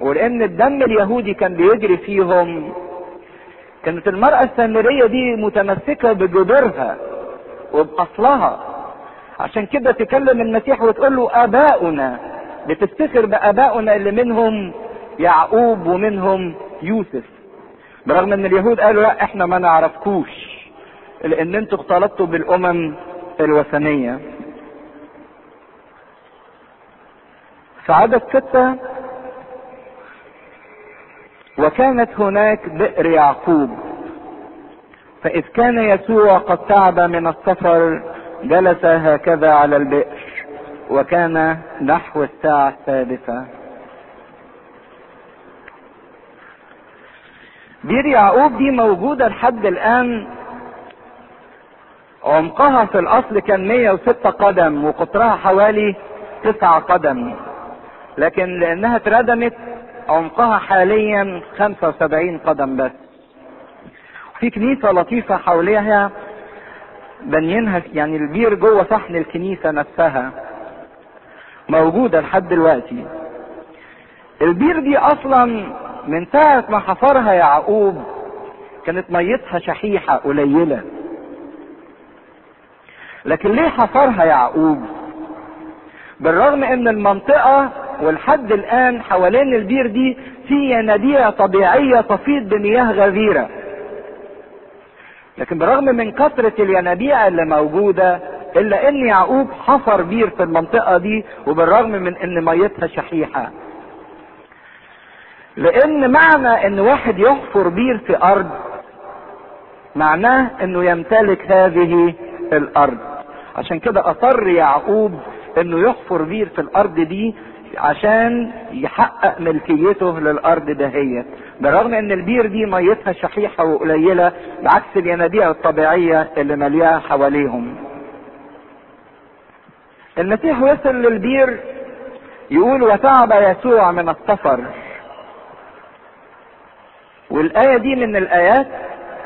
ولأن الدم اليهودي كان بيجري فيهم كانت المرأة السامرية دي متمسكة بجدرها وبأصلها. عشان كده تكلم المسيح وتقول له آباؤنا بتفتخر بآبائنا اللي منهم يعقوب ومنهم يوسف. برغم إن اليهود قالوا لا إحنا ما نعرفكوش لأن أنتوا اختلطتوا بالأمم الوثنية. في عدد ستة وكانت هناك بئر يعقوب. فإذ كان يسوع قد تعب من السفر جلس هكذا على البئر وكان نحو الساعة السادسة. بير يعقوب دي موجودة لحد الآن. عمقها في الأصل كان 106 قدم وقطرها حوالي 9 قدم. لكن لأنها اتردمت عمقها حاليا 75 قدم بس. في كنيسة لطيفة حواليها بنينها يعني البير جوه صحن الكنيسة نفسها. موجودة لحد دلوقتي. البير دي أصلا من ساعة ما حفرها يعقوب كانت ميتها شحيحة قليلة. لكن ليه حفرها يعقوب؟ بالرغم إن المنطقة ولحد الآن حوالين البير دي في ينابيع طبيعية تفيض بمياه غزيرة. لكن بالرغم من كثرة الينابيع اللي موجودة إلا ان يعقوب حفر بير في المنطقة دي وبالرغم من إن ميتها شحيحة. لإن معنى إن واحد يحفر بير في أرض معناه إنه يمتلك هذه الأرض. عشان كده أصر يعقوب إنه يحفر بير في الأرض دي عشان يحقق ملكيته للأرض دهيت بالرغم إن البير دي ميتها شحيحة وقليلة بعكس الينابيع الطبيعية اللي ملياها حواليهم. المسيح وصل للبير يقول وتعب يسوع من السفر. والآية دي من الآيات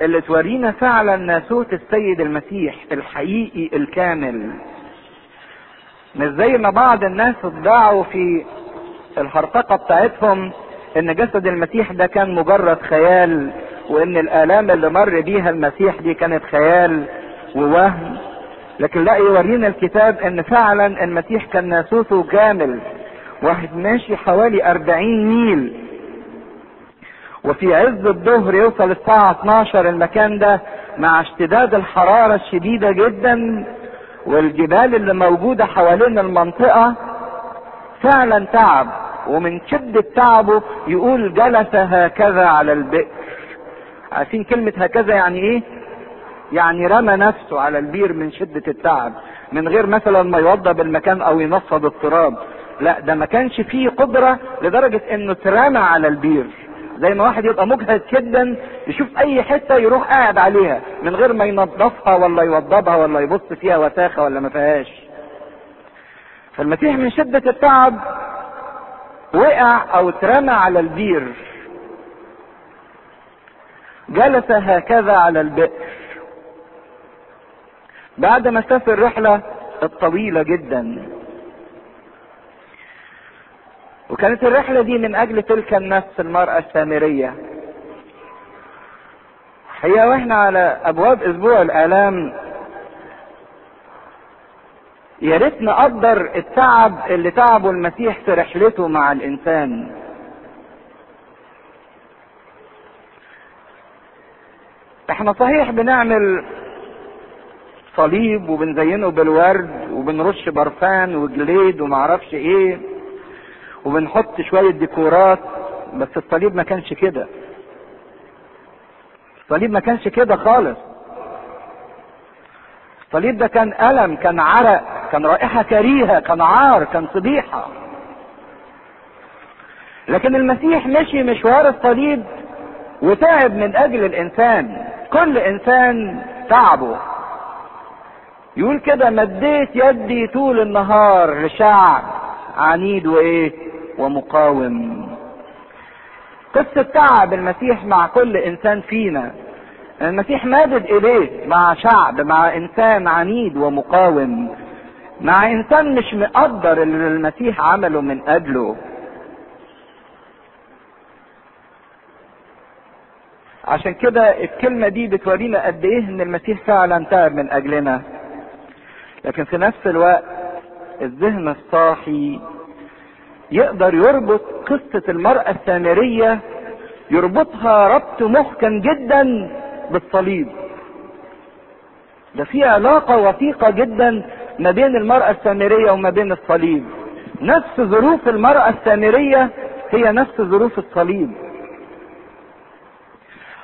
اللي تورينا فعلا ناسوت السيد المسيح الحقيقي الكامل. مش زي ما بعض الناس ادعوا في الهرطقة بتاعتهم إن جسد المسيح ده كان مجرد خيال وإن الآلام اللي مر بيها المسيح دي كانت خيال ووهم. لكن لا يورينا الكتاب إن فعلا المسيح كان ناسوته كامل واحد ماشي حوالي أربعين ميل. وفي عز الظهر يوصل الساعة 12 المكان ده مع اشتداد الحرارة الشديدة جدا. والجبال اللي موجودة حوالين المنطقة فعلا تعب ومن شدة تعبه يقول جلس هكذا على البئر. عارفين كلمة هكذا يعني إيه؟ يعني رمى نفسه على البير من شدة التعب من غير مثلا ما يوضب المكان أو ينفض التراب. لا ده ما كانش فيه قدرة لدرجة إنه اترمى على البير زي ما واحد يبقى مجهد جدا يشوف أي حتة يروح قاعد عليها من غير ما ينظفها ولا يوضبها ولا يبص فيها وساخة ولا ما فيهاش. فالمسيح من شدة التعب وقع أو اترمى على البير جلس هكذا على البئر. بعد ما سافر الرحلة الطويلة جدا. وكانت الرحلة دي من أجل تلك النفس المرأة السامرية. هي وإحنا على أبواب أسبوع الآلام. يا ريت نقدر التعب اللي تعبه المسيح في رحلته مع الإنسان. إحنا صحيح بنعمل صليب وبنزينه بالورد وبنرش برفان وجليد ومعرفش إيه. وبنحط شوية ديكورات بس الصليب ما كانش كده. الصليب ما كانش كده خالص. الصليب ده كان ألم كان عرق كان رائحة كريهة كان عار كان فضيحة لكن المسيح مشي مشوار الصليب وتعب من أجل الإنسان. كل إنسان تعبه. يقول كده مديت يدي طول النهار لشعب عنيد وإيه؟ ومقاوم. قصة تعب المسيح مع كل إنسان فينا. المسيح مادد إليه مع شعب مع إنسان عنيد ومقاوم. مع إنسان مش مقدر اللي المسيح عمله من أجله. عشان كده الكلمة دي بتورينا قد إيه إن المسيح فعلا تعب من أجلنا. لكن في نفس الوقت الذهن الصاحي يقدر يربط قصة المرأة السامرية يربطها ربط محكم جدا بالصليب. ده في علاقة وثيقة جدا ما بين المرأة السامرية وما بين الصليب. نفس ظروف المرأة السامرية هي نفس ظروف الصليب.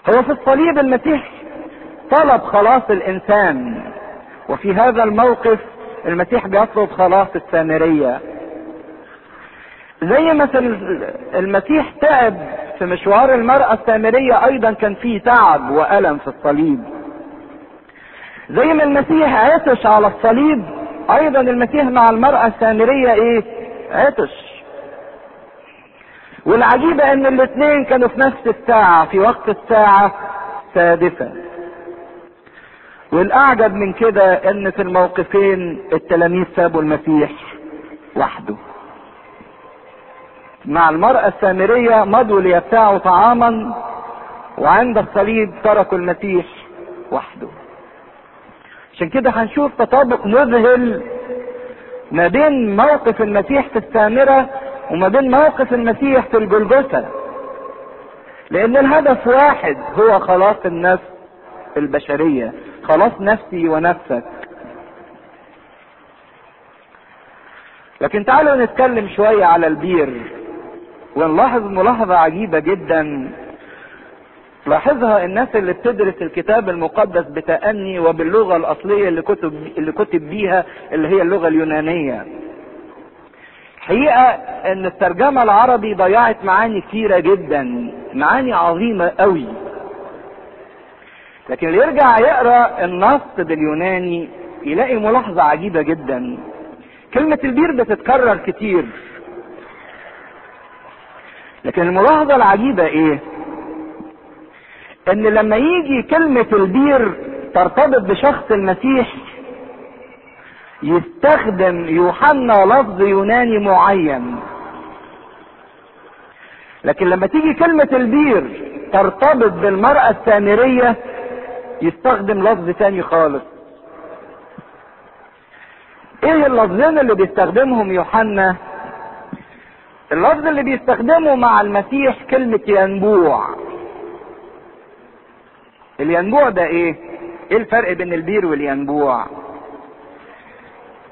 هو في الصليب المسيح طلب خلاص الإنسان وفي هذا الموقف المسيح بيطلب خلاص السامرية. زي مثل المسيح تعب في مشوار المرأة السامرية أيضا كان فيه تعب وألم في الصليب. زي ما المسيح عطش على الصليب أيضا المسيح مع المرأة السامرية إيه؟ عطش. والعجيبة إن الاثنين كانوا في نفس الساعة في وقت الساعة السادسة. والأعجب من كده إن في الموقفين التلاميذ سابوا المسيح وحده. مع المرأة السامرية مضوا ليبتاعوا طعاما وعند الصليب تركوا المسيح وحده. عشان كده هنشوف تطابق مذهل ما بين موقف المسيح في السامرة وما بين موقف المسيح في الجلجثة. لأن الهدف واحد هو خلاص النفس البشرية خلاص نفسي ونفسك. لكن تعالوا نتكلم شوية على البير. ونلاحظ ملاحظة عجيبة جدا لاحظها الناس اللي بتدرس الكتاب المقدس بتأني وباللغة الأصلية اللي كتب اللي كتب بيها اللي هي اللغة اليونانية. حقيقة إن الترجمة العربي ضيعت معاني كتيرة جدا، معاني عظيمة قوي. لكن اللي يرجع يقرأ النص باليوناني يلاقي ملاحظة عجيبة جدا. كلمة البير بتتكرر كتير. لكن الملاحظة العجيبة إيه؟ إن لما يجي كلمة البير ترتبط بشخص المسيح يستخدم يوحنا لفظ يوناني معين. لكن لما تيجي كلمة البير ترتبط بالمرأة السامرية يستخدم لفظ تاني خالص. إيه اللفظين اللي بيستخدمهم يوحنا؟ اللفظ اللي بيستخدمه مع المسيح كلمة ينبوع. الينبوع ده إيه؟ إيه الفرق بين البير والينبوع؟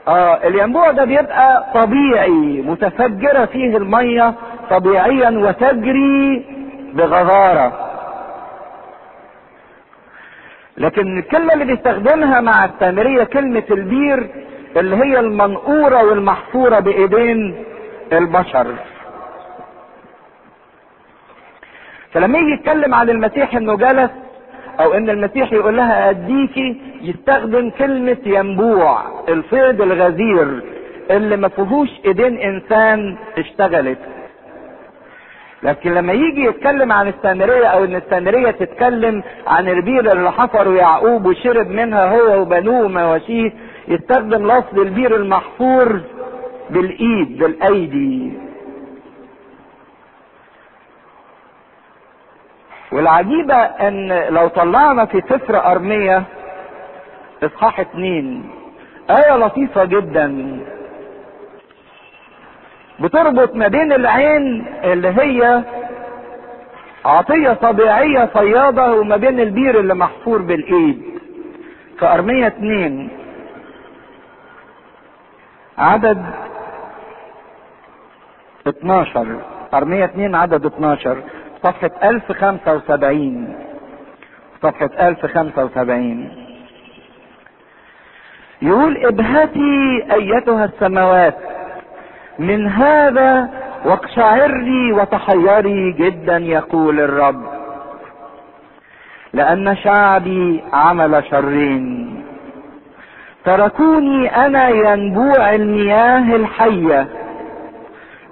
آه الينبوع ده بيبقى طبيعي متفجرة فيه المية طبيعيا وتجري بغزارة لكن الكلمة اللي بيستخدمها مع السامرية كلمة البير اللي هي المنقورة والمحفورة بإيدين البشر. فلما يجي يتكلم عن المسيح إنه جلس أو إن المسيح يقول لها اديكي يستخدم كلمة ينبوع الفيض الغزير اللي ما فيهوش إيدين إنسان اشتغلت. لكن لما يجي يتكلم عن السامرية أو إن السامرية تتكلم عن البير اللي حفروا يعقوب وشرب منها هو وبنوه ومواشيه يستخدم لفظ البير المحفور بالإيد بالأيدي. والعجيبة إن لو طلعنا في سفر أرمية إصحاح اتنين. آية لطيفة جدا. بتربط ما بين العين اللي هي عطية طبيعية فياضة وما بين البير اللي محفور بالإيد. في أرمية اتنين. عدد 12 أرمية اتنين عدد 12 صفحة 1075 صفحة 1075 يقول ابهتي أيتها السماوات. من هذا واقشعري وتحيري جدا يقول الرب. لأن شعبي عمل شرين. تركوني أنا ينبوع المياه الحية.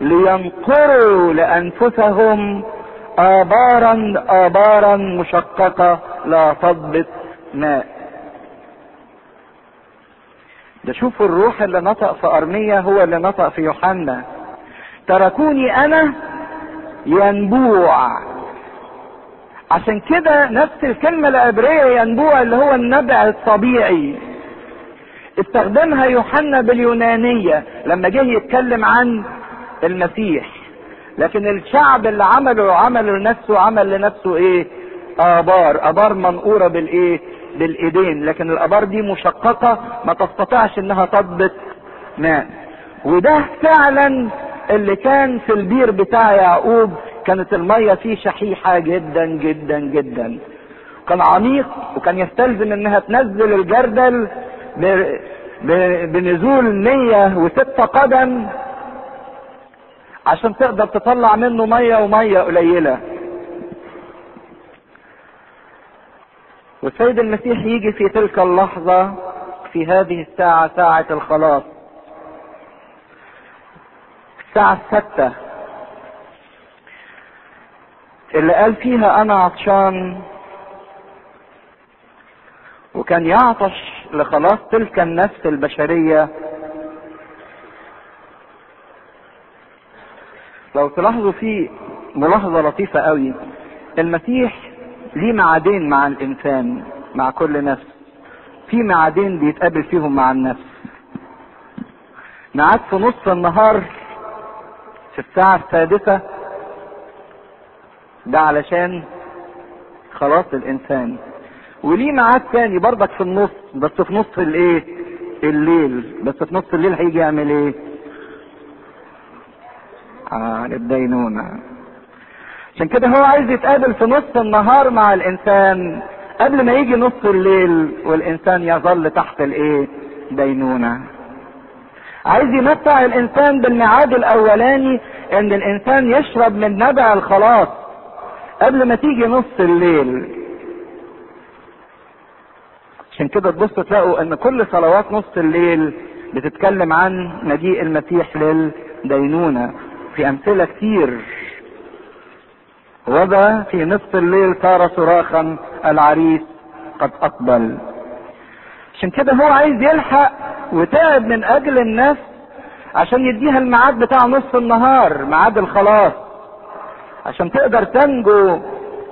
لينقروا لأنفسهم آبارا آبارا مشققة. لا تضبط ماء. ده شوفوا الروح اللي نطق في أرمية هو اللي نطق في يوحنا. تركوني أنا ينبوع. عشان كده نفس الكلمة العبرية ينبوع اللي هو النبع الطبيعي. استخدمها يوحنا باليونانية. لما جه يتكلم عن المسيح. لكن الشعب اللي عمله عمل لنفسه عمل لنفسه إيه؟ آبار. آبار منقورة بالإيه؟ بالإيدين. لكن الآبار دي مشققة ما تستطيعش إنها تضبط ماء. وده فعلا اللي كان في البير بتاع يعقوب. كانت المية فيه شحيحة جدا جدا جدا. كان عميق وكان يستلزم إنها تنزل الجردل بنزول 106 قدم. عشان تقدر تطلع منه مية ومية قليلة. والسيد المسيح يجي في تلك اللحظة في هذه الساعة ساعة الخلاص. الساعة السادسه اللي قال فيها أنا عطشان. وكان يعطش لخلاص تلك النفس البشرية لو تلاحظوا في ملاحظة لطيفة قوي المسيح ليه معادين مع الإنسان مع كل نفس. في معادين بيتقابل فيهم مع النفس. ميعاد في نص النهار في الساعة السادسة ده علشان خلاص الإنسان. وليه ميعاد تاني برضك في النص بس في نص الإيه؟ الليل. بس في نص الليل هيجي يعمل إيه؟ آه للدينونة عشان كده هو عايز يتقابل في نص النهار مع الإنسان قبل ما يجي نص الليل والإنسان يظل تحت الإيه؟ دينونة. عايز يمتع الإنسان بالميعاد الأولاني إن الإنسان يشرب من نبع الخلاص قبل ما تيجي نص الليل. عشان كده تبصوا تلاقوا إن كل صلوات نص الليل بتتكلم عن مجيء المسيح للدينونة. في أمثلة كتير. وذا في نصف الليل صار صراخا العريس قد أقبل. عشان كده هو عايز يلحق وتعب من أجل النفس عشان يديها الميعاد بتاع نصف النهار ميعاد الخلاص. عشان تقدر تنجو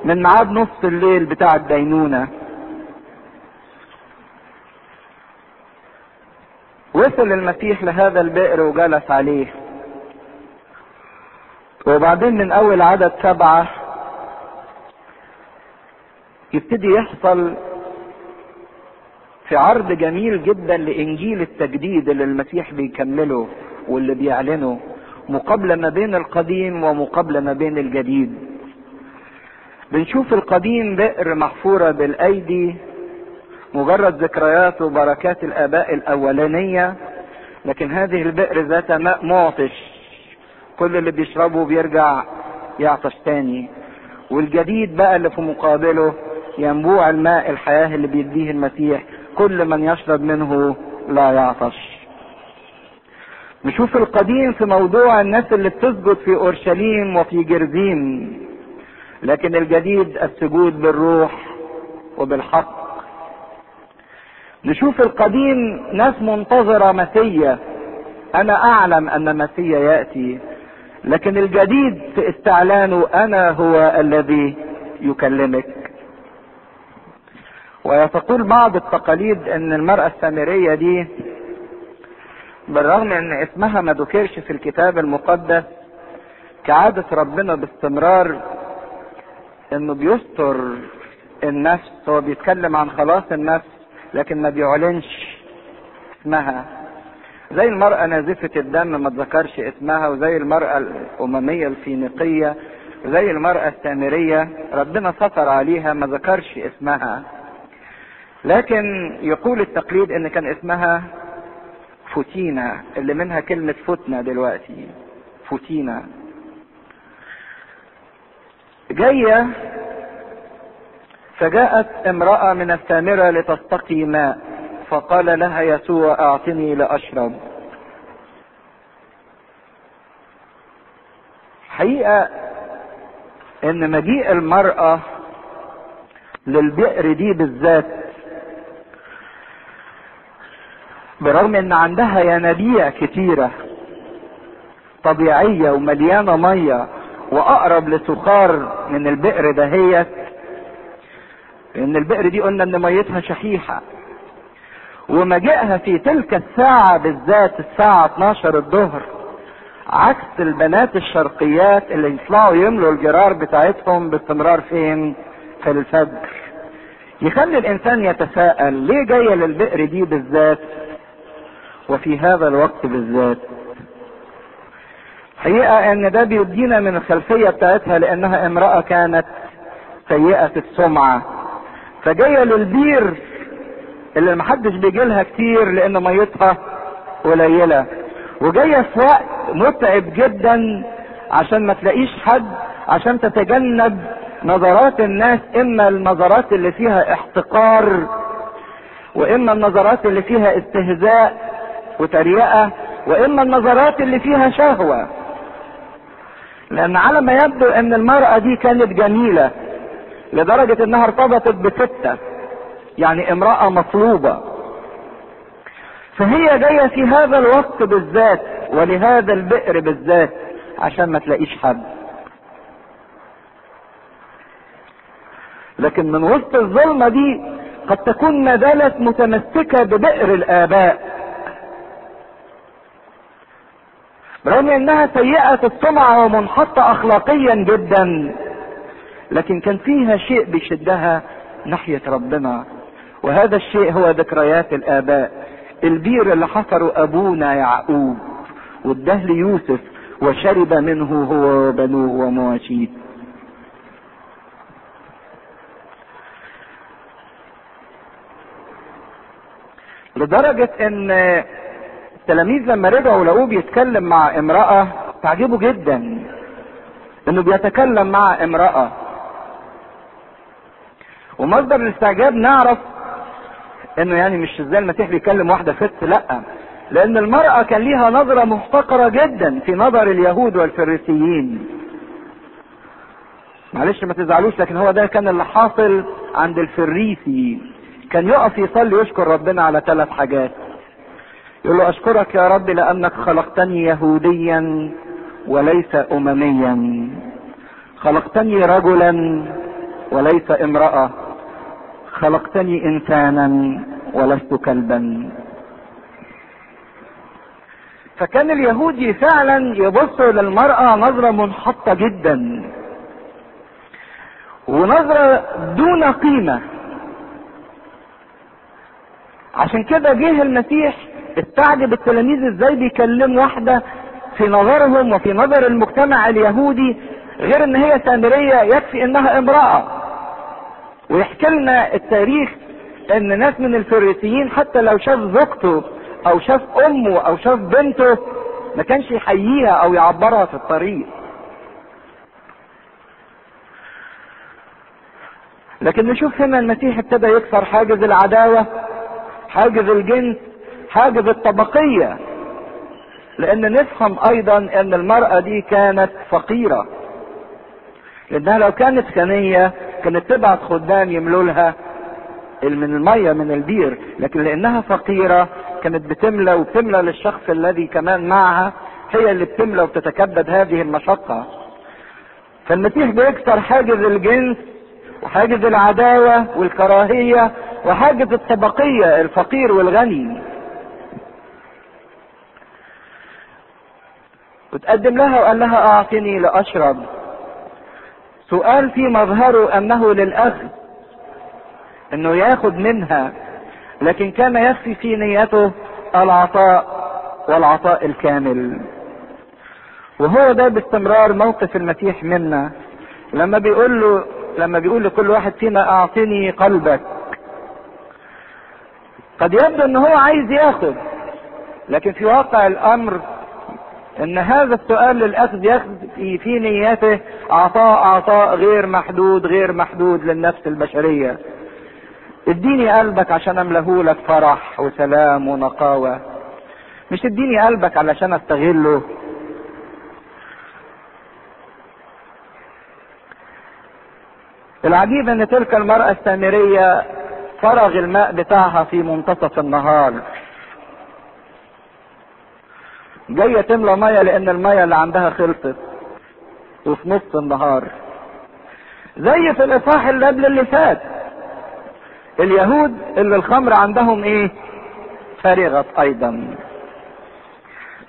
من ميعاد نصف الليل بتاع الدينونة. وصل المسيح لهذا البئر وجلس عليه. وبعدين من أول عدد سبعة يبتدي يحصل في عرض جميل جدا لإنجيل التجديد اللي المسيح بيكمله واللي بيعلنه مقابلة ما بين القديم ومقابلة ما بين الجديد. بنشوف القديم بئر محفورة بالأيدي مجرد ذكريات وبركات الآباء الأولانية لكن هذه البئر ذات ماء معطش. كل اللي بيشربه بيرجع يعطش تاني. والجديد بقى اللي في مقابله ينبوع الماء الحياة اللي بيديه المسيح. كل من يشرب منه لا يعطش. نشوف القديم في موضوع الناس اللي بتسجد في أورشليم وفي جرزيم. لكن الجديد السجود بالروح وبالحق. نشوف القديم ناس منتظرة مسيا. أنا أعلم أن مسيا يأتي. لكن الجديد في استعلانه أنا هو الذي يكلمك. ويتقول بعض التقاليد إن المرأة السامرية دي بالرغم إن اسمها ما ذكرش في الكتاب المقدس كعادة ربنا باستمرار إنه بيستر النفس هو بيتكلم عن خلاص النفس لكن ما بيعلنش اسمها. زي المرأة نازفة الدم ما تذكرش اسمها وزي المرأة الأممية الفينيقية وزي المرأة السامرية ربنا ستر عليها ما ذكرش اسمها. لكن يقول التقليد إن كان اسمها فوتينا اللي منها كلمة فتنة دلوقتي فوتينا. جاية فجاءت امرأة من السامرة لتستقي ماء. فقال لها يسوع أعطني لأشرب. حقيقة إن مجيء المرأة للبئر دي بالذات برغم إن عندها ينابيع كتيرة طبيعية ومليانة مية وأقرب لسخار من البئر دهيت لأن البئر دي قلنا إن ميتها شحيحة. ومجيئها في تلك الساعة بالذات الساعة 12 الظهر. عكس البنات الشرقيات اللي يطلعوا يملوا الجرار بتاعتهم باستمرار فين؟ في الفجر. يخلي الإنسان يتساءل ليه جاية للبئر دي بالذات؟ وفي هذا الوقت بالذات. حقيقة إن ده بيدينا من الخلفية بتاعتها لأنها امرأة كانت سيئة السمعة. فجاية للبير اللي محدش بيجي لها كتير لأن ميتها قليلة. وجاية في وقت متعب جدا عشان ما تلاقيش حد عشان تتجنب نظرات الناس إما النظرات اللي فيها احتقار وإما النظرات اللي فيها استهزاء وتريقة وإما النظرات اللي فيها شهوة. لأن على ما يبدو إن المرأة دي كانت جميلة لدرجة إنها ارتبطت بستة. يعني امرأة مطلوبة. فهي جاية في هذا الوقت بالذات ولهذا البئر بالذات عشان ما تلاقيش حد. لكن من وسط الظلمة دي قد تكون زالت متمسكة ببئر الآباء. برغم إنها سيئة السمعة ومنحطة اخلاقيا جدا لكن كان فيها شيء بيشدها ناحية ربنا. وهذا الشيء هو ذكريات الآباء. البير اللي حفروا أبونا يعقوب واداه ليوسف وشرب منه هو وبنوه ومواشيه لدرجة إن التلاميذ لما رجعوا لقوه بيتكلم مع امرأة تعجبوا جدا. إنه بيتكلم مع امرأة. ومصدر الاستعجاب نعرف إنه يعني مش إزاي المسيح بيكلم واحدة ست لأ. لأن المرأة كان ليها نظرة محتقرة جدا في نظر اليهود والفريسيين. معلش ما تزعلوش لكن هو ده كان اللي حاصل عند الفريسي. كان يقف يصلي ويشكر ربنا على ثلاث حاجات. يقول له أشكرك يا رب لأنك خلقتني يهوديا وليس امميا. خلقتني رجلا وليس امرأة. خلقتني إنسانا ولست كلبا. فكان اليهودي فعلا يبص للمرأة نظرة منحطة جدا ونظرة دون قيمة. عشان كده جه المسيح استعجب التلاميذ إزاي بيكلم واحدة في نظرهم وفي نظر المجتمع اليهودي غير إن هي سامرية يكفي إنها امرأة. ويحكي لنا التاريخ إن ناس من الفريسيين حتى لو شاف زوجته أو شاف أمه أو شاف بنته ما كانش يحييها أو يعبرها في الطريق. لكن نشوف هنا المسيح ابتدى يكسر حاجز العداوة حاجز الجنس حاجز الطبقية لأن نفهم أيضا إن المرأة دي كانت فقيرة. لأنها لو كانت غنية كانت تبعت خدام يملوا لها من المية من البير. لكن لأنها فقيرة كانت بتملى وبتملى للشخص الذي كمان معها هي اللي بتملى وبتتكبد هذه المشقة. فالمسيح بيكسر حاجز الجنس وحاجز العداوة والكراهية وحاجز الطبقية الفقير والغني. وتقدم لها وقال لها أعطني لأشرب. سؤال في مظهره أنه للاخذ إنه ياخد منها لكن كان يخفي في نيته العطاء والعطاء الكامل. وهو ده باستمرار موقف المسيح منا. لما بيقول له لما بيقول لكل واحد فينا أعطني قلبك. قد يبدو إن هو عايز ياخد لكن في واقع الأمر إن هذا السؤال للاخذ يخفي في نيته عطاء عطاء غير محدود غير محدود للنفس البشرية. اديني قلبك عشان املهولك فرح وسلام ونقاوة. مش اديني قلبك علشان أستغله. العجيب إن تلك المرأة السامرية فرغ الماء بتاعها في منتصف النهار. جاية تملى مية لأن المية اللي عندها خلصت. وفي نص النهار. زي في الإصحاح اللي قبل اللي فات. اليهود اللي الخمر عندهم إيه؟ فرغت أيضا.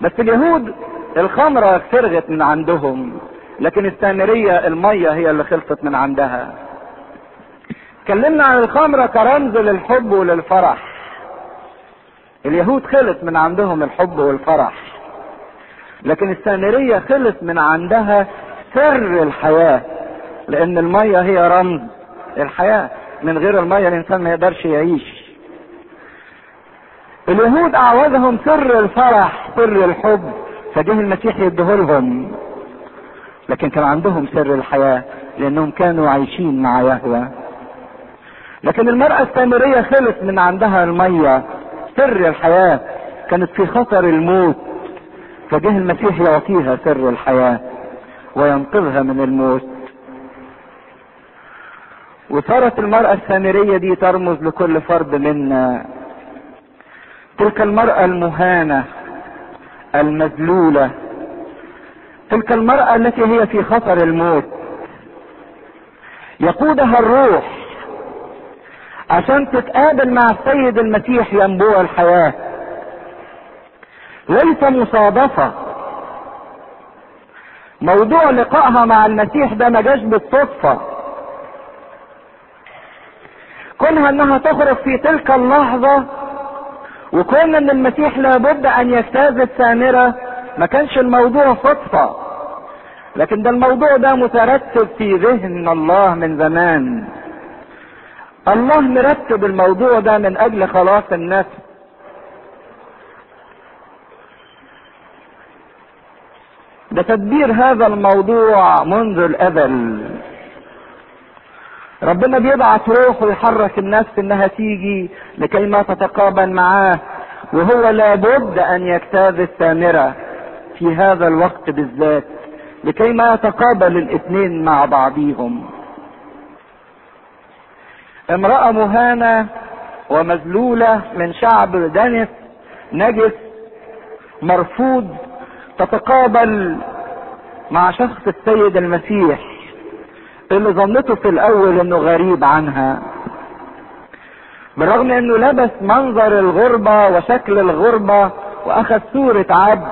بس اليهود الخمرة فرغت من عندهم. لكن السامرية المية هي اللي خلصت من عندها. اتكلمنا عن الخمرة كرمز للحب وللفرح. اليهود خلص من عندهم الحب والفرح. لكن السامرية خلص من عندها سر الحياة لأن المية هي رمز الحياة. من غير المية الإنسان ما يقدرش يعيش. اليهود اعوزهم سر الفرح سر الحب. فجه المسيح يديهولهم. لكن كان عندهم سر الحياة لأنهم كانوا عايشين مع يهوه لكن المرأة السامرية خلص من عندها المية سر الحياة. كانت في خطر الموت. فجه المسيح يعطيها سر الحياة وينقذها من الموت. وصارت المرأة السامرية دي ترمز لكل فرد منا. تلك المرأة المهانة المذلولة. تلك المرأة التي هي في خطر الموت. يقودها الروح عشان تتقابل مع السيد المسيح ينبوع الحياة. ليس مصادفة. موضوع لقائها مع المسيح ده ما جاش بالصدفة. كونها إنها تخرج في تلك اللحظة وكون إن المسيح لابد أن يجتاز السامرة ما كانش الموضوع صدفة. لكن ده الموضوع ده مترتب في ذهن الله من زمان. الله مرتب الموضوع ده من أجل خلاص النفس. ده تدبير هذا الموضوع منذ الازل ربنا بيبعت روح ويحرك النفس إنها تيجي لكي ما تتقابل معاه وهو لابد أن يجتاز السامرة في هذا الوقت بالذات لكي ما يتقابل الاثنين مع بعضيهم. امرأة مهانة ومذلولة من شعب دنس نجس مرفوض تتقابل مع شخص السيد المسيح اللي ظنته في الأول إنه غريب عنها. بالرغم إنه لبس منظر الغربة وشكل الغربة وأخذ صورة عبد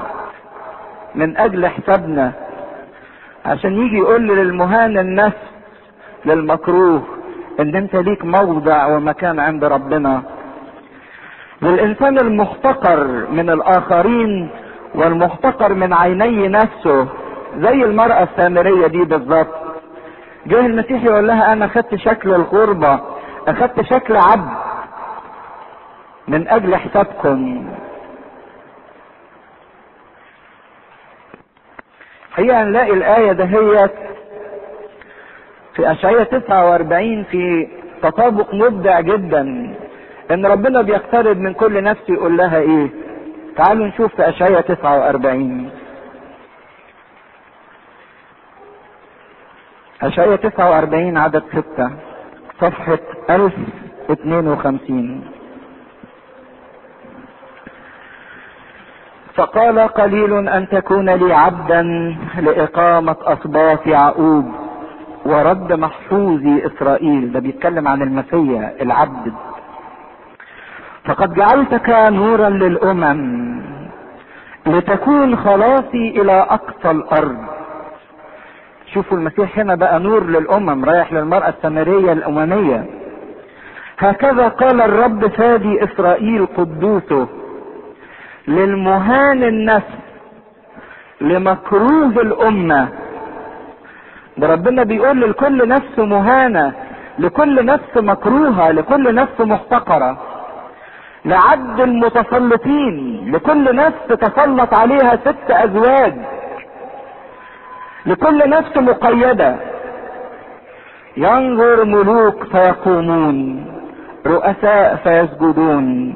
من أجل حسابنا عشان يجي يقول للمهان النفس للمكروه إن أنت ليك موضع ومكان عند ربنا. للإنسان المحتقر من الآخرين والمحتقر من عيني نفسه زي المرأة السامرية دي بالظبط جه المسيح يقول لها أنا خدت شكل الغربة اخدت شكل عبد من أجل حسابكم حقيقة نلاقي الآية دهيت في أشعية 49 في تطابق مبدع جدا إن ربنا بيقترب من كل نفس يقول لها إيه؟ تعالوا نشوف في أشعية 49 أشعية 49 عدد 6 صفحة 1052 فقال قليل أن تكون لي عبدا لإقامة أصباط يعقوب ورد محفوظي إسرائيل. ده بيتكلم عن المسيا العبد. فقد جعلتك نورا للأمم لتكون خلاصي إلى أقصى الأرض. شوفوا المسيح هنا بقى نور للأمم رايح للمرأة السامرية الأممية. هكذا قال الرب فادي إسرائيل قدوسه للمهان النفس لمكروه الأمة. ده ربنا بيقول لكل نفس مهانة لكل نفس مكروهة لكل نفس محتقرة. لعد المتسلطين لكل نفس تسلط عليها ست أزواج. لكل نفس مقيدة. ينظر ملوك فيقومون رؤساء فيسجدون.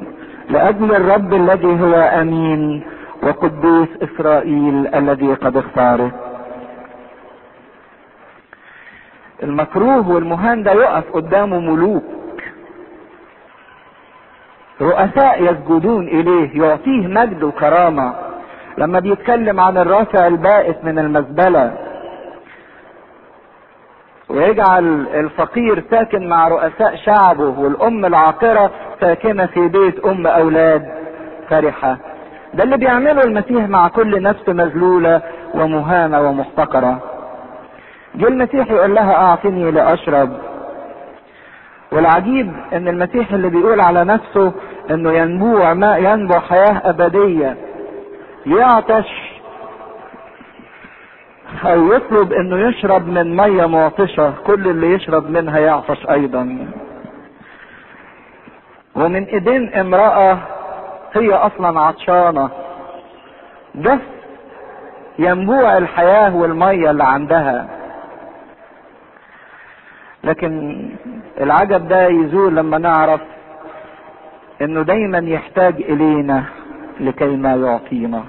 لأجل الرب الذي هو أمين وقدوس إسرائيل الذي قد اختاره. المكروه والمهان ده يقف قدامه ملوك. رؤساء يسجدون إليه يعطيه مجد وكرامة. لما بيتكلم عن الرافع البائس من المزبلة ويجعل الفقير ساكن مع رؤساء شعبه والأم العاقرة ساكنة في بيت أم أولاد فرحة. ده اللي بيعمله المسيح مع كل نفس مذلولة ومهانة ومحتقرة. جه المسيح يقول لها أعطني لأشرب. والعجيب إن المسيح اللي بيقول على نفسه إنه ينبوع ماء ينبع حياة أبدية. يعطش. أو يطلب إنه يشرب من مية معطشة. كل اللي يشرب منها يعطش أيضا. ومن ايدين امرأة هي أصلا عطشانة. بس ينبوع الحياة والمية اللي عندها. لكن العجب ده يزول لما نعرف إنه دايما يحتاج إلينا لكي ما يعطينا.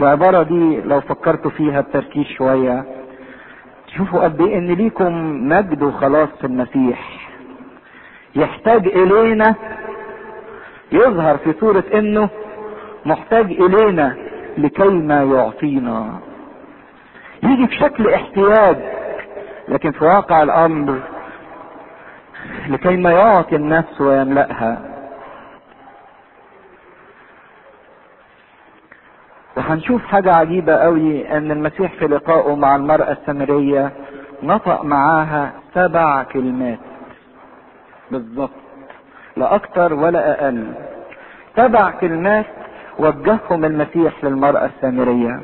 العبارة دي لو فكرتوا فيها بتركيز شوية تشوفوا قد إيه إن ليكم مجد وخلاص في المسيح. يحتاج إلينا يظهر في صورة إنه محتاج إلينا لكي ما يعطينا. يجي في شكل احتياج لكن في واقع الأمر لكي ما يعطي النفس ويملأها. وهنشوف حاجة عجيبة قوي إن المسيح في لقائه مع المرأة السامرية نطق معاها سبع كلمات. بالظبط لا أكتر ولا أقل. سبع كلمات وجههم المسيح للمرأة السامرية.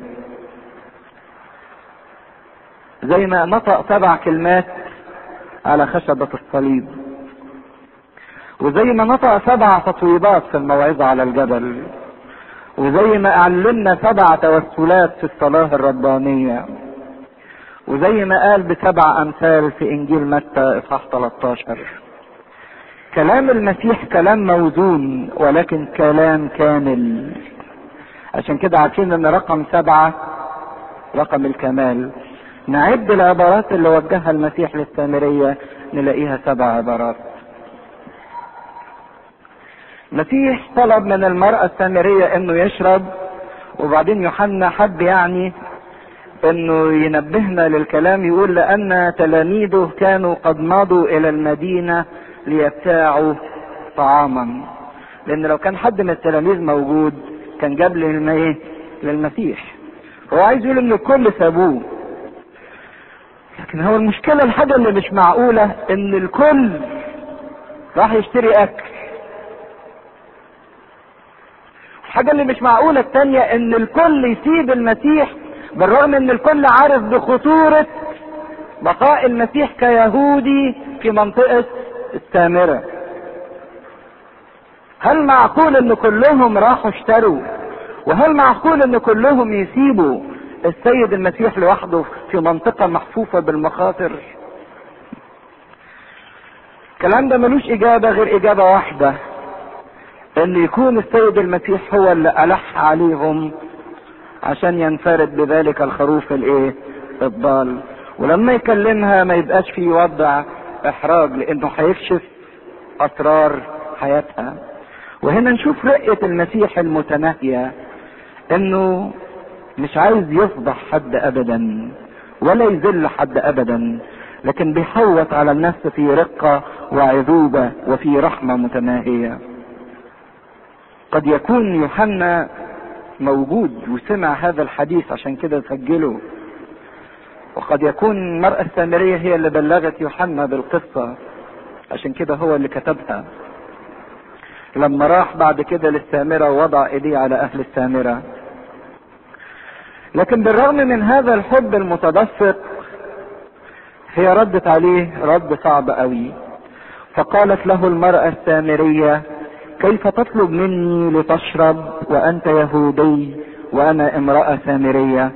زي ما نطق سبع كلمات على خشبة الصليب. وزي ما نطق سبع تطويبات في الموعظة على الجبل وزي ما علمنا سبع توسلات في الصلاة الربانية وزي ما قال بسبع أمثال في إنجيل متى إصحاح 13 كلام المسيح كلام موزون ولكن كلام كامل. عشان كده عارفين إن رقم سبعة رقم الكمال. نعد العبارات اللي وجهها المسيح للسامرية نلاقيها سبع عبارات. المسيح طلب من المرأة السامرية إنه يشرب وبعدين يوحنا حب يعني إنه ينبهنا للكلام يقول لأن تلاميذه كانوا قد مضوا إلى المدينة ليبتاعوا طعاما. لأن لو كان حد من التلاميذ موجود كان جاب للمسيح. هو عايز يقول ان الكل سابوه. لكن هو المشكلة الحاجة اللي مش معقولة إن الكل راح يشتري أكل. الحاجة اللي مش معقولة التانية إن الكل يسيب المسيح بالرغم إن الكل عارف بخطورة بقاء المسيح كيهودي في منطقة السامرة هل معقول إن كلهم راحوا اشتروا؟ وهل معقول إن كلهم يسيبوا؟ السيد المسيح لوحده في منطقة محفوفة بالمخاطر. الكلام ده ملوش إجابة غير إجابة واحدة إن يكون السيد المسيح هو اللي ألح عليهم عشان ينفرد بذلك الخروف الإيه؟ الضال. ولما يكلمها ما يبقاش في وضع إحراج لأنه هيكشف أسرار حياتها. وهنا نشوف رقة المسيح المتناهية إنه مش عايز يفضح حد ابدا ولا يذل حد ابدا لكن بيحوط على النفس في رقة وعذوبة وفي رحمة متناهية قد يكون يوحنا موجود وسمع هذا الحديث عشان كده سجله. وقد يكون المرأة السامرية هي اللي بلغت يوحنا بالقصة عشان كده هو اللي كتبها. لما راح بعد كده للسامرة ووضع إيديه على أهل السامرة. لكن بالرغم من هذا الحب المتدفق هي ردت عليه رد صعب قوي. فقالت له المرأة السامرية كيف تطلب مني لتشرب وأنت يهودي وأنا امرأة سامرية؟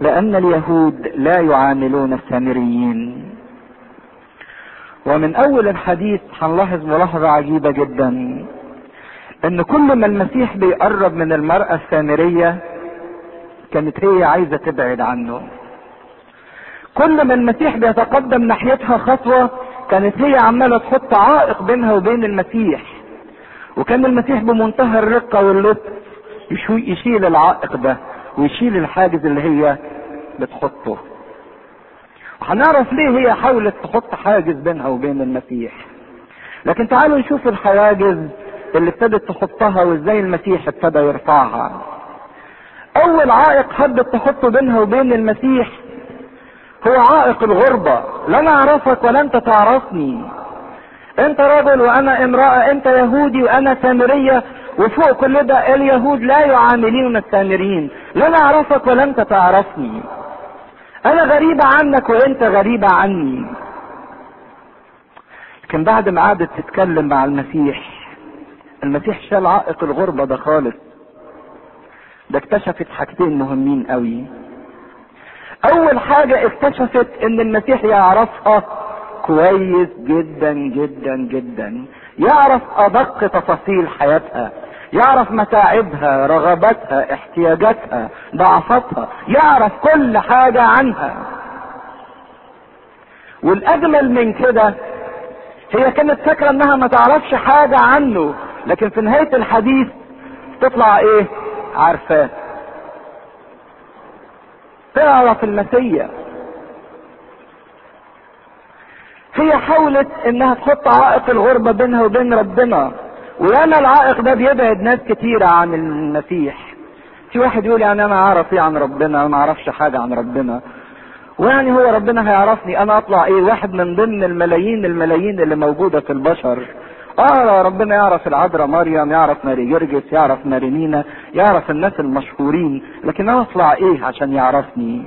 لأن اليهود لا يعاملون السامريين. ومن أول الحديث هنلاحظ ملاحظة عجيبة جدا إن كل ما المسيح بيقرب من المرأة السامرية كانت هي عايزة تبعد عنه. كل ما المسيح بيتقدم ناحيتها خطوة كانت هي عمالة تحط عائق بينها وبين المسيح. وكان المسيح بمنتهى الرقة واللطف يشيل العائق ده ويشيل الحاجز اللي هي بتحطه. هنعرف ليه هي حاولت تحط حاجز بينها وبين المسيح. لكن تعالوا نشوف الحواجز اللي ابتدت تحطها وازاي المسيح ابتدى يرفعها. أول عائق حبت تحطه بينها وبين المسيح هو عائق الغربة. لا اعرفك ولا انت تعرفني أنت رجل وأنا امرأة أنت يهودي وأنا سامرية. وفوق كل ده اليهود لا يعاملون السامريين. لا اعرفك ولا انت تعرفني أنا غريبة عنك وأنت غريبة عني. لكن بعد ما قعدت تتكلم مع المسيح المسيح شال عائق الغربة ده خالص. ده اكتشفت حاجتين مهمين قوي. أول حاجة اكتشفت إن المسيح يعرفها كويس جدا جدا جدا. يعرف أدق تفاصيل حياتها. يعرف متاعبها رغباتها احتياجاتها ضعفاتها. يعرف كل حاجة عنها. والأجمل من كده هي كانت فاكرة إنها ما تعرفش حاجة عنه. لكن في نهاية الحديث تطلع إيه؟ عارفاه تعرف المسيا هي حاولت إنها تحط عائق الغربة بينها وبين ربنا. ويانا العائق ده بيبعد ناس كتيرة عن المسيح. في واحد يقول يعني أنا أعرف إيه عن ربنا ما أعرفش حاجة عن ربنا. ويعني هو ربنا هيعرفني أنا أطلع إيه؟ واحد من ضمن الملايين الملايين اللي موجودة في البشر. آه ربنا يعرف العذراء مريم يعرف ماري جرجس يعرف ماري مينا يعرف الناس المشهورين لكن أنا أطلع إيه عشان يعرفني؟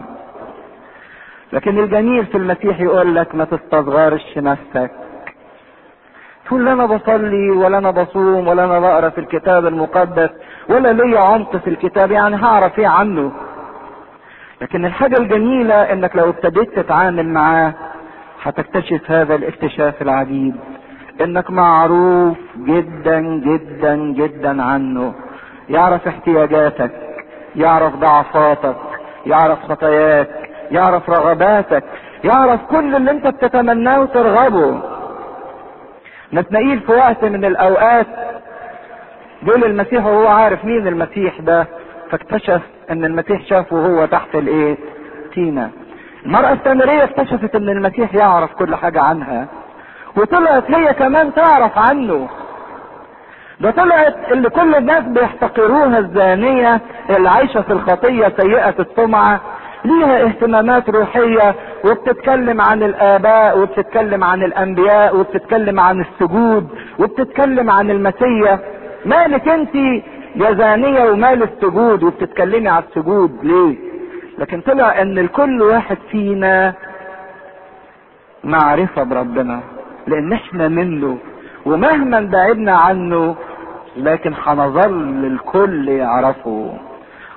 لكن الجميل في المسيح يقول لك ما تستصغرش نفسك. تقول لا أنا بصلي ولا أنا بصوم ولا أنا بقرأ في الكتاب المقدس ولا ليا عمق في الكتاب يعني هعرف إيه عنه؟ لكن الحاجة الجميلة إنك لو ابتديت تتعامل معاه هتكتشف هذا الاكتشاف العجيب. إنك معروف جدا جدا جدا عنه. يعرف احتياجاتك يعرف ضعفاتك يعرف خطاياك يعرف رغباتك يعرف كل اللي أنت بتتمناه وترغبه. نتنقيل في وقت من الأوقات. جه المسيح وهو عارف مين المسيح ده فاكتشف إن المسيح شافه وهو تحت الإيه؟ تينا. المرأة السامرية اكتشفت إن المسيح يعرف كل حاجة عنها. وطلعت هي كمان تعرف عنه. ده طلعت اللي كل الناس بيحتقروها الزانية اللي عايشة في الخطية سيئة السمعة ليها اهتمامات روحية وبتتكلم عن الآباء وبتتكلم عن الأنبياء وبتتكلم عن السجود وبتتكلم عن المسيا مالك انت يا زانية ومال السجود؟ وبتتكلمي على السجود ليه؟ لكن طلع إن الكل واحد فينا معرفة بربنا. لأن إحنا منه. ومهما بعدنا عنه لكن هنظل الكل يعرفه.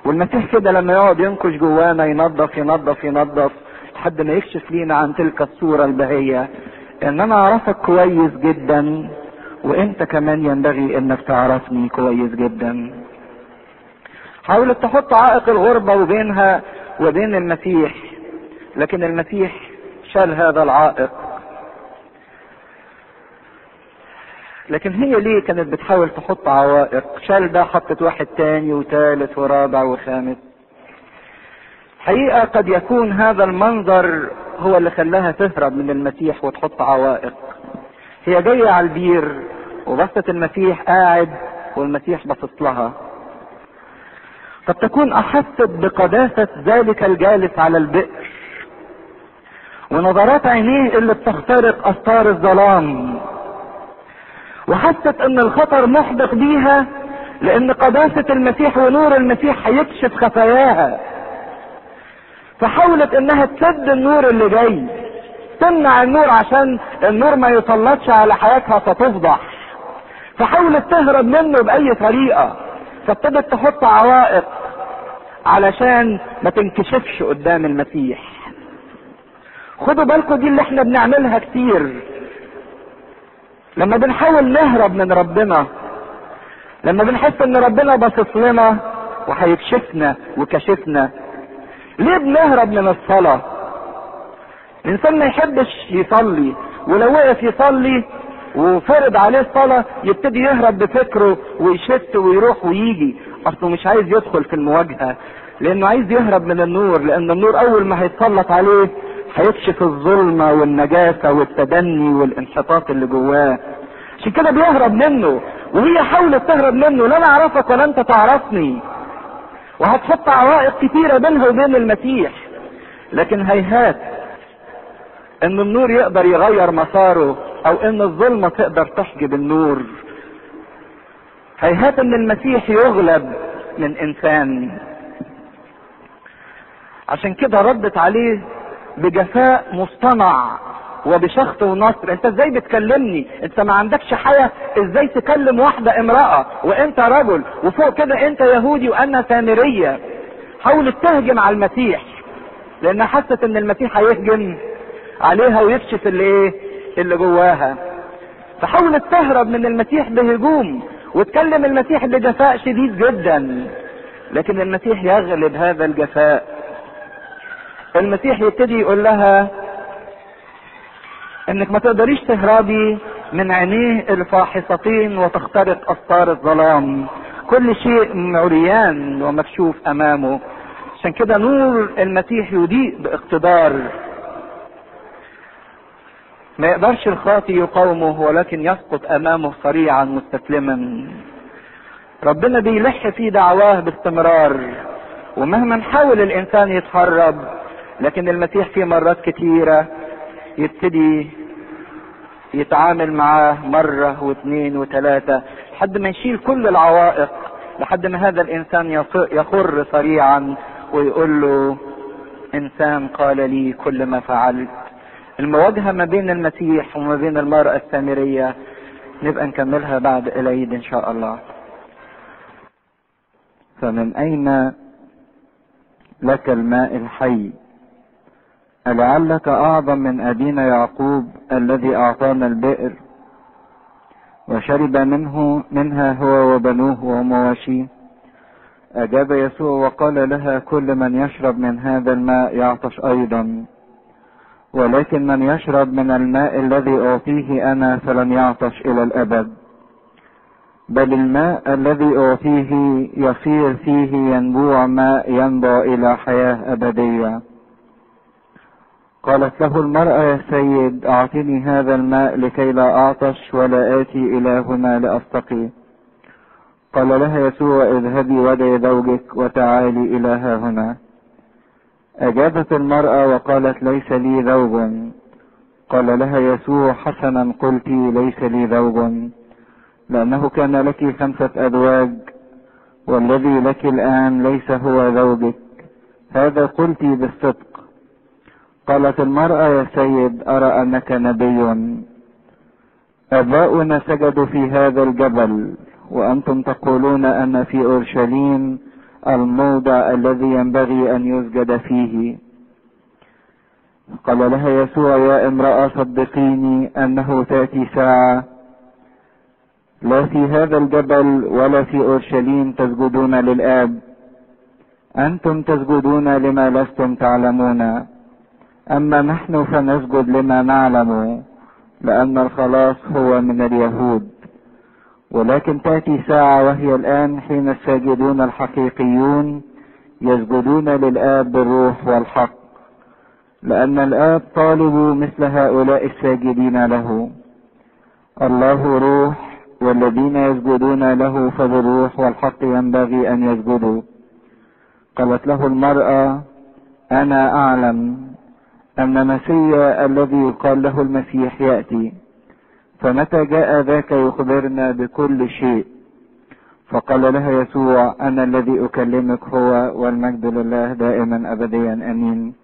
والمسيح كده لما يقعد ينكش جوانا ينظف ينظف ينظف لحد ما يكشف لينا عن تلك الصورة البهية. إن أنا أعرفك كويس جدا وإنت كمان ينبغي إنك تعرفني كويس جدا. حاولت تحط عائق الغربة وبينها وبين المسيح لكن المسيح شال هذا العائق. لكن هي ليه كانت بتحاول تحط عوائق؟ شال ده حطت واحد تاني وتالت ورابع وخامس. حقيقة قد يكون هذا المنظر هو اللي خلاها تهرب من المسيح وتحط عوائق. هي جاية على البير وبصت المسيح قاعد والمسيح بصت لها. قد تكون أحست بقداسة ذلك الجالس على البئر. ونظرات عينيه اللي بتخترق استار الظلام. وحست أن الخطر محدق بيها لأن قداسة المسيح ونور المسيح هيكشف خفاياها. فحاولت إنها تسد النور اللي جاي تمنع النور عشان النور ما يسلطش على حياتها فتفضح. فحاولت تهرب منه بأي طريقة فابتدت تحط عوائق علشان ما تنكشفش قدام المسيح. خدوا بالكم دي اللي إحنا بنعملها كتير. لما بنحاول نهرب من ربنا لما بنحس إن ربنا باصص لنا وهيكشفنا وكشفنا ليه بنهرب من الصلاة؟ الإنسان ما يحبش يصلي ولو وقف يصلي وفرض عليه الصلاة يبتدي يهرب بفكره ويشت ويروح ويجي. أصله مش عايز يدخل في المواجهة لأنه عايز يهرب من النور لأن النور أول ما هيتسلط عليه هيكشف الظلمة والنجاسة والتدني والانحطاط اللي جواه. عشان كده بيهرب منه وهي حاولت تهرب منه لا أنا أعرفك ولا أنت تعرفني. وهتحط عوائق كتيرة بينها وبين المسيح. لكن هيهات إن النور يقدر يغير مساره أو إن الظلمة تقدر تحجب النور. هيهات إن المسيح يغلب من إنسان. عشان كده ردت عليه بجفاء مصطنع وبشخط ونصر. انت إزاي بتكلمني؟ انت ما عندكش حياة. إزاي تكلم واحدة امرأة وانت رجل وفوق كده انت يهودي وأنا سامرية؟ حاولت تهجم على المسيح لانها حست إن المسيح هيهجم عليها ويكشف اللي إيه؟ اللي جواها. فحاولت تهرب من المسيح بهجوم وتكلم المسيح بجفاء شديد جدا. لكن المسيح يغلب هذا الجفاء. المسيح يبتدي يقول لها إنك ما تقدريش تهربي من عينيه الفاحصتين وتخترق استار الظلام. كل شيء عريان ومكشوف أمامه. عشان كده نور المسيح يضيء باقتدار. ما يقدرش الخاطي يقاومه ولكن يسقط أمامه سريعا مستسلما. ربنا بيلح في دعواه باستمرار. ومهما حاول الإنسان يتهرب لكن المسيح في مرات كتيرة يبتدي يتعامل معاه مرة واثنين وثلاثة لحد ما يشيل كل العوائق لحد ما هذا الإنسان يخر سريعا ويقول له إنسان قال لي كل ما فعلت. المواجهة ما بين المسيح وما بين المرأة السامرية نبقى نكملها بعد العيد إن شاء الله. فمن أين لك الماء الحي؟ ألعلك أعظم من أبينا يعقوب الذي أعطانا البئر وشرب منه منها هو وبنوه ومواشيه أجاب يسوع وقال لها كل من يشرب من هذا الماء يعطش أيضا ولكن من يشرب من الماء الذي أعطيه أنا فلن يعطش إلى الأبد. بل الماء الذي أعطيه يصير فيه ينبوع ماء ينبع إلى حياة أبدية. قالت له المرأة يا سيد أعطني هذا الماء لكي لا أعطش ولا آتي إلى هنا لأستقي قال لها يسوع اذهبي ودعي زوجك وتعالي إلى ها هنا أجابت المرأة وقالت ليس لي زوج. قال لها يسوع حسنا قلت ليس لي زوج. لأنه كان لك خمسة أزواج والذي لك الآن ليس هو زوجك. هذا قلت بالصدق. قالت المرأة يا سيد أرى أنك نبي. آباؤنا سجدوا في هذا الجبل وأنتم تقولون أن في أورشليم الموضع الذي ينبغي أن يسجد فيه. قال لها يسوع يا امرأة صدقيني أنه تأتي ساعة. لا في هذا الجبل ولا في أورشليم تسجدون للآب. أنتم تسجدون لما لستم تعلمون. أما نحن فنسجد لما نعلم لأن الخلاص هو من اليهود. ولكن تأتي ساعة وهي الآن حين الساجدون الحقيقيون يسجدون للآب بالروح والحق لأن الآب طالب مثل هؤلاء الساجدين له. الله روح والذين يسجدون له فبالروح والحق ينبغي أن يسجدوا. قالت له المرأة أنا أعلم. أن مسيا الذي يقال له المسيح يأتي. فمتى جاء ذاك يخبرنا بكل شيء؟ فقال لها يسوع أنا الذي أكلمك هو والمجد لله دائما أبديا. أمين.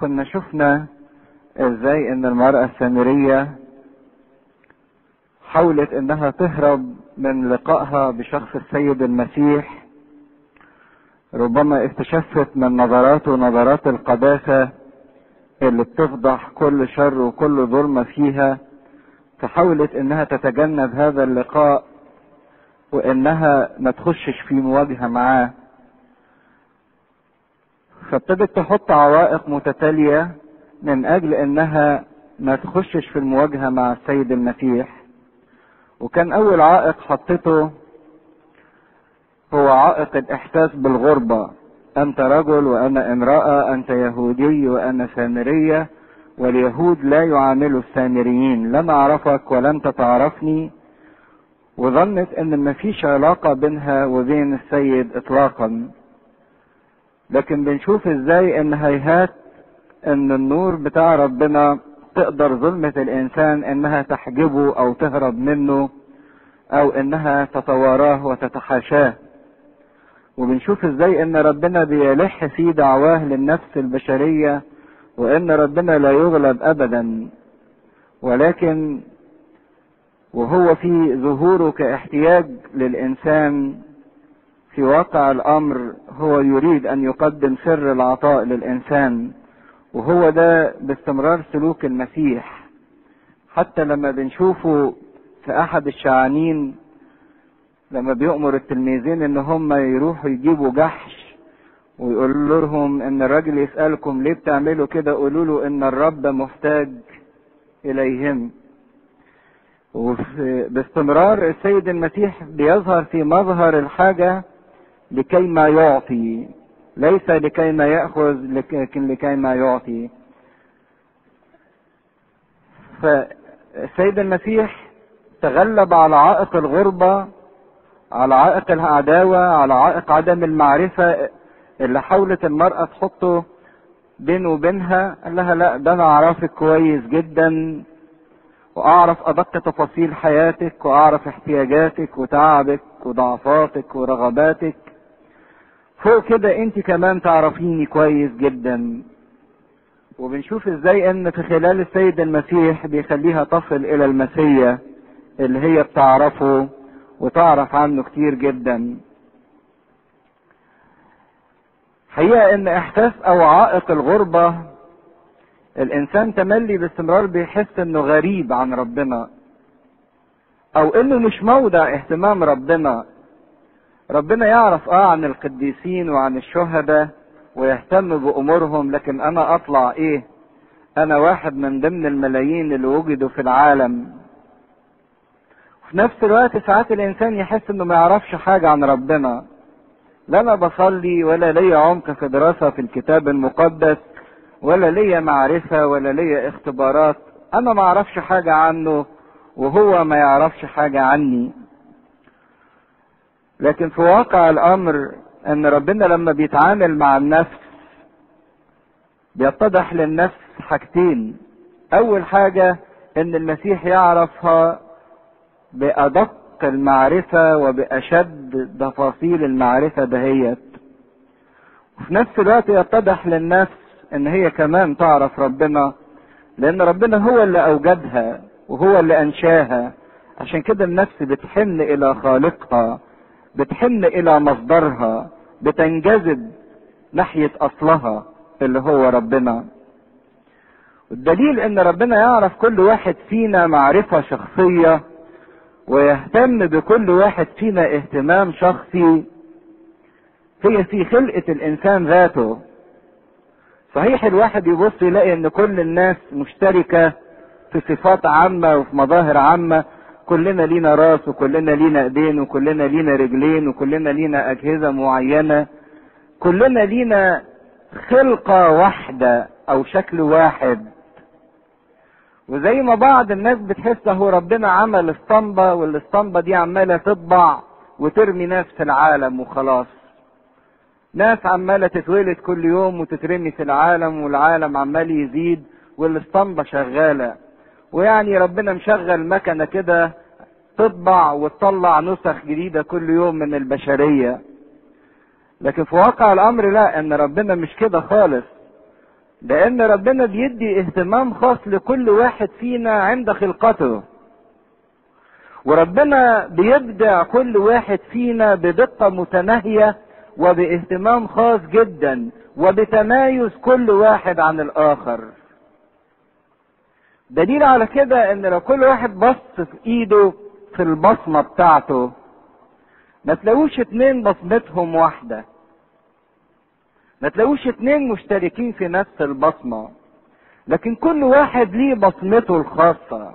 كنا شفنا إزاي إن المرأة السامرية حاولت إنها تهرب من لقائها بشخص السيد المسيح ربما استشفت من نظراته نظرات القداسة اللي بتفضح كل شر وكل ظلمة فيها فحاولت إنها تتجنب هذا اللقاء وإنها ما تخشش في مواجهة معاه. فابتدت تحط عوائق متتالية من أجل إنها ما تخشش في المواجهة مع السيد المسيح. وكان أول عائق حطته هو عائق الإحساس بالغربة. أنت رجل وأنا امرأة أنت يهودي وأنا سامرية واليهود لا يعاملوا السامريين. لم أعرفك ولم تتعرفني. وظنت إن مفيش علاقة بينها وبين السيد اطلاقا. لكن بنشوف إزاي إن هيهات إن النور بتاع ربنا تقدر ظلمة الإنسان إنها تحجبه أو تهرب منه أو إنها تتواراه وتتحاشاه. وبنشوف إزاي ان ربنا بيلح في دعواه للنفس البشرية وان ربنا لا يغلب ابدا. ولكن وهو في ظهوره كاحتياج للإنسان في واقع الأمر هو يريد أن يقدم سر العطاء للإنسان وهو ده باستمرار سلوك المسيح. حتى لما بنشوفه في أحد الشعانين لما بيؤمر التلميذين إن هم يروحوا يجيبوا جحش ويقول لهم إن الراجل يسألكم ليه بتعملوا كده قولوا له إن الرب محتاج إليهم. باستمرار السيد المسيح بيظهر في مظهر الحاجة لكي ما يعطي ليس لكي ما يأخذ لكن لكي ما يعطي. فالسيد المسيح تغلب على عائق الغربة على عائق العداوة على عائق عدم المعرفة اللي حاولت المرأة تحطه بينه وبينها قال لها لا ده أنا أعرفك كويس جدا وأعرف أدق تفاصيل حياتك وأعرف احتياجاتك وتعبك وضعفاتك ورغباتك. فوق كده أنت كمان تعرفيني كويس جدا. وبنشوف إزاي إن في خلال السيد المسيح بيخليها تصل إلى المسيا اللي هي بتعرفه وتعرف عنه كتير جدا. حقيقة إن إحساس أو عائق الغربة الإنسان تملي باستمرار بيحس إنه غريب عن ربنا أو إنه مش موضع اهتمام ربنا. ربنا يعرف آه عن القديسين وعن الشهداء ويهتم بأمورهم لكن أنا أطلع إيه؟ أنا واحد من ضمن الملايين اللي وجدوا في العالم. وفي نفس الوقت ساعات الإنسان يحس إنه ما يعرفش حاجة عن ربنا. لا أنا بصلي ولا ليا عمق في دراسة في الكتاب المقدس ولا ليا معرفة ولا ليا اختبارات. أنا ما أعرفش حاجة عنه وهو ما يعرفش حاجة عني. لكن في واقع الأمر إن ربنا لما بيتعامل مع النفس بيتضح للنفس حاجتين. أول حاجة إن المسيح يعرفها بأدق المعرفة وبأشد تفاصيل المعرفة دهيت وفي نفس الوقت يتضح للنفس إن هي كمان تعرف ربنا لأن ربنا هو اللي أوجدها وهو اللي أنشاها. عشان كده النفس بتحن إلى خالقها بتحن إلى مصدرها بتنجذب ناحية أصلها اللي هو ربنا. والدليل إن ربنا يعرف كل واحد فينا معرفة شخصية ويهتم بكل واحد فينا اهتمام شخصي هي في خلقة الإنسان ذاته. صحيح الواحد يبص يلاقي إن كل الناس مشتركة في صفات عامة وفي مظاهر عامة. كلنا لينا راس وكلنا لينا أيدين وكلنا لينا رجلين وكلنا لينا أجهزة معينة. كلنا لينا خلقة واحدة أو شكل واحد. وزي ما بعض الناس بتحس هو ربنا عمل اسطمبة والاسطمبة دي عمالة تطبع وترمي ناس في العالم وخلاص. ناس عمالة تتولد كل يوم وتترمي في العالم والعالم عمال يزيد والاسطمبة شغالة. ويعني ربنا مشغل مكنة كده تطبع وتطلع نسخ جديدة كل يوم من البشرية. لكن في واقع الأمر لا إن ربنا مش كده خالص. لأن ربنا بيدي اهتمام خاص لكل واحد فينا عند خلقته. وربنا بيبدع كل واحد فينا بدقة متناهية وباهتمام خاص جدا وبتمايز كل واحد عن الآخر. دليل على كده إن لو كل واحد بص في إيده في البصمة بتاعته ما تلاقوش اتنين بصمتهم واحدة. ما تلاقوش اتنين مشتركين في نفس البصمة. لكن كل واحد ليه بصمته الخاصة.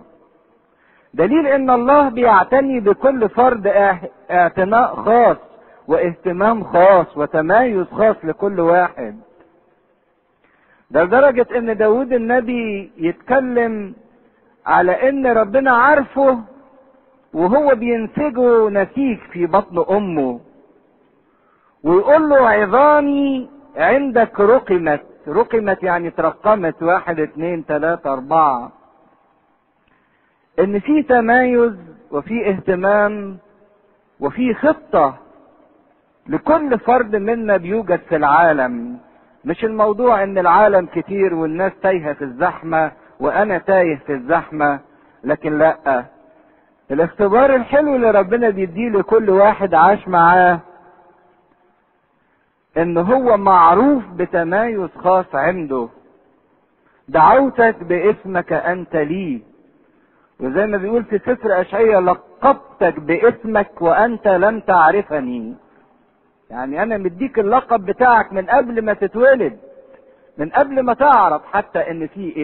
دليل إن الله بيعتني بكل فرد اعتناء خاص واهتمام خاص وتميز خاص لكل واحد. ده لدرجة إن داود النبي يتكلم على إن ربنا عارفه وهو بينسجه نسيج في بطن أمه. ويقول له عظامي عندك رقمت. رقمت يعني ترقمت. واحد اتنين تلاتة أربعة. إن في تمايز وفي اهتمام وفي خطة لكل فرد منا بيوجد في العالم. مش الموضوع إن العالم كتير والناس تايهة في الزحمة وأنا تايه في الزحمة لكن لأ. الاختبار الحلو اللي ربنا بيديه لكل واحد عاش معاه إن هو معروف بتمايز خاص عنده. دعوتك باسمك أنت لي. وزي ما بيقول في سفر اشعياء لقبتك باسمك وأنت لم تعرفني. يعني أنا مديك اللقب بتاعك من قبل ما تتولد من قبل ما تعرف حتى إن في